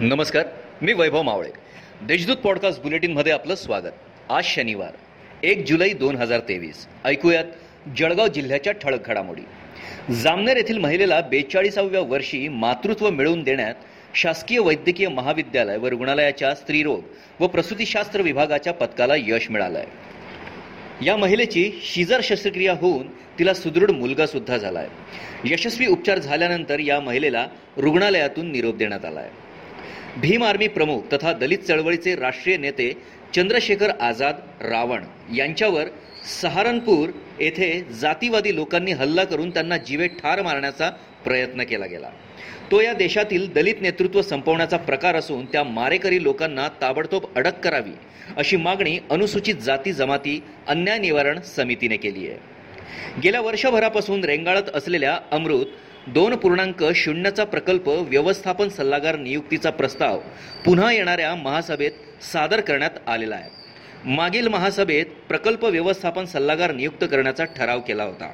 नमस्कार मी वैभव मावळे. देशदूत पॉडकास्ट बुलेटिनमध्ये आपलं स्वागत. आज शनिवार एक जुलै दोन हजार तेवीस. ऐकूयात जळगाव जिल्ह्याच्या ठळक घडामोडी. जामनेर येथील महिलेला बेचाळीसाव्या वर्षी मातृत्व मिळवून देण्यात शासकीय वैद्यकीय महाविद्यालय व रुग्णालयाच्या स्त्रीरोग व प्रसूतीशास्त्र विभागाच्या पथकाला यश मिळालं आहे या महिलेची शिजर शस्त्रक्रिया होऊन तिला सुदृढ मुलगा सुद्धा झाला आहे यशस्वी उपचार झाल्यानंतर या महिलेला रुग्णालयातून निरोप देण्यात आला आहे भीम आर्मी प्रमुख तथा दलित चळवळीचे राष्ट्रीय नेते चंद्रशेखर आझाद रावण यांच्यावर सहारनपूर येथे जातीवादी लोकांनी हल्ला करून त्यांना जीवे ठार मारण्याचा प्रयत्न केला गेला. तो या देशातील दलित नेतृत्व संपवण्याचा प्रकार असून त्या मारेकरी लोकांना ताबडतोब अडक करावी अशी मागणी अनुसूचित जाती जमाती अन्याय निवारण समितीने केली आहे. गेल्या वर्षभरापासून रेंगाळत असलेल्या अमृत दोन पूर्णांक शून्यचा प्रकल्प व्यवस्थापन सल्लागार नियुक्तीचा प्रस्ताव पुन्हा येणाऱ्या महासभेत सादर करण्यात आलेला आहे. मागील महासभेत प्रकल्प व्यवस्थापन सल्लागार नियुक्त करण्याचा ठराव केला होता.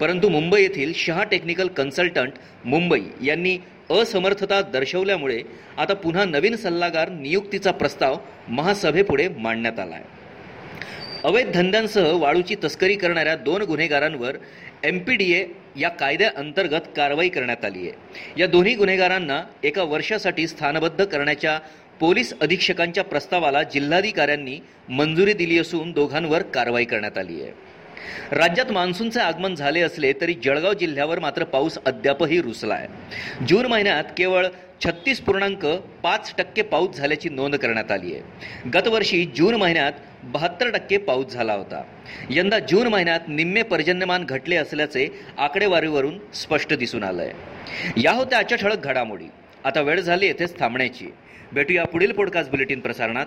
परंतु मुंबई येथील शहा टेक्निकल कन्सल्टंट मुंबई यांनी असमर्थता दर्शवल्यामुळे आता पुन्हा नवीन सल्लागार नियुक्तीचा प्रस्ताव महासभेपुढे मांडण्यात आला आहे. अवैध धंद्यांसह वाळूची तस्करी करणाऱ्या दोन गुन्हेगारांवर एम पी डी ए या कायद्याअंतर्गत कारवाई करण्यात आली आहे. या दोन्ही गुन्हेगारांना एका वर्षासाठी स्थानबद्ध करण्याच्या पोलीस अधीक्षकांच्या प्रस्तावाला जिल्हाधिकाऱ्यांनी मंजुरी दिली असून दोघांवर कारवाई करण्यात आली आहे. राज्यात मान्सूनचे आगमन झाले असले तरी जळगाव जिल्ह्यावर मात्र पाऊस अद्यापही रुसला आहे जून महिन्यात केवळ छत्तीस पूर्णांक पाच टक्के पाऊस झाल्याची नोंद करण्यात आली आहे. गतवर्षी जून महिन्यात बहात्तर टक्के पाऊस झाला होता. यंदा जून महिन्यात निम्मे पर्जन्यमान घटले असल्याचे आकडेवारीवरून स्पष्ट दिसून आलंय. या होत्या आजच्या ठळक घडामोडी. आता वेळ झाली येथेच थांबण्याची. भेटूया पुढील पॉडकास्ट बुलेटिन प्रसारणात.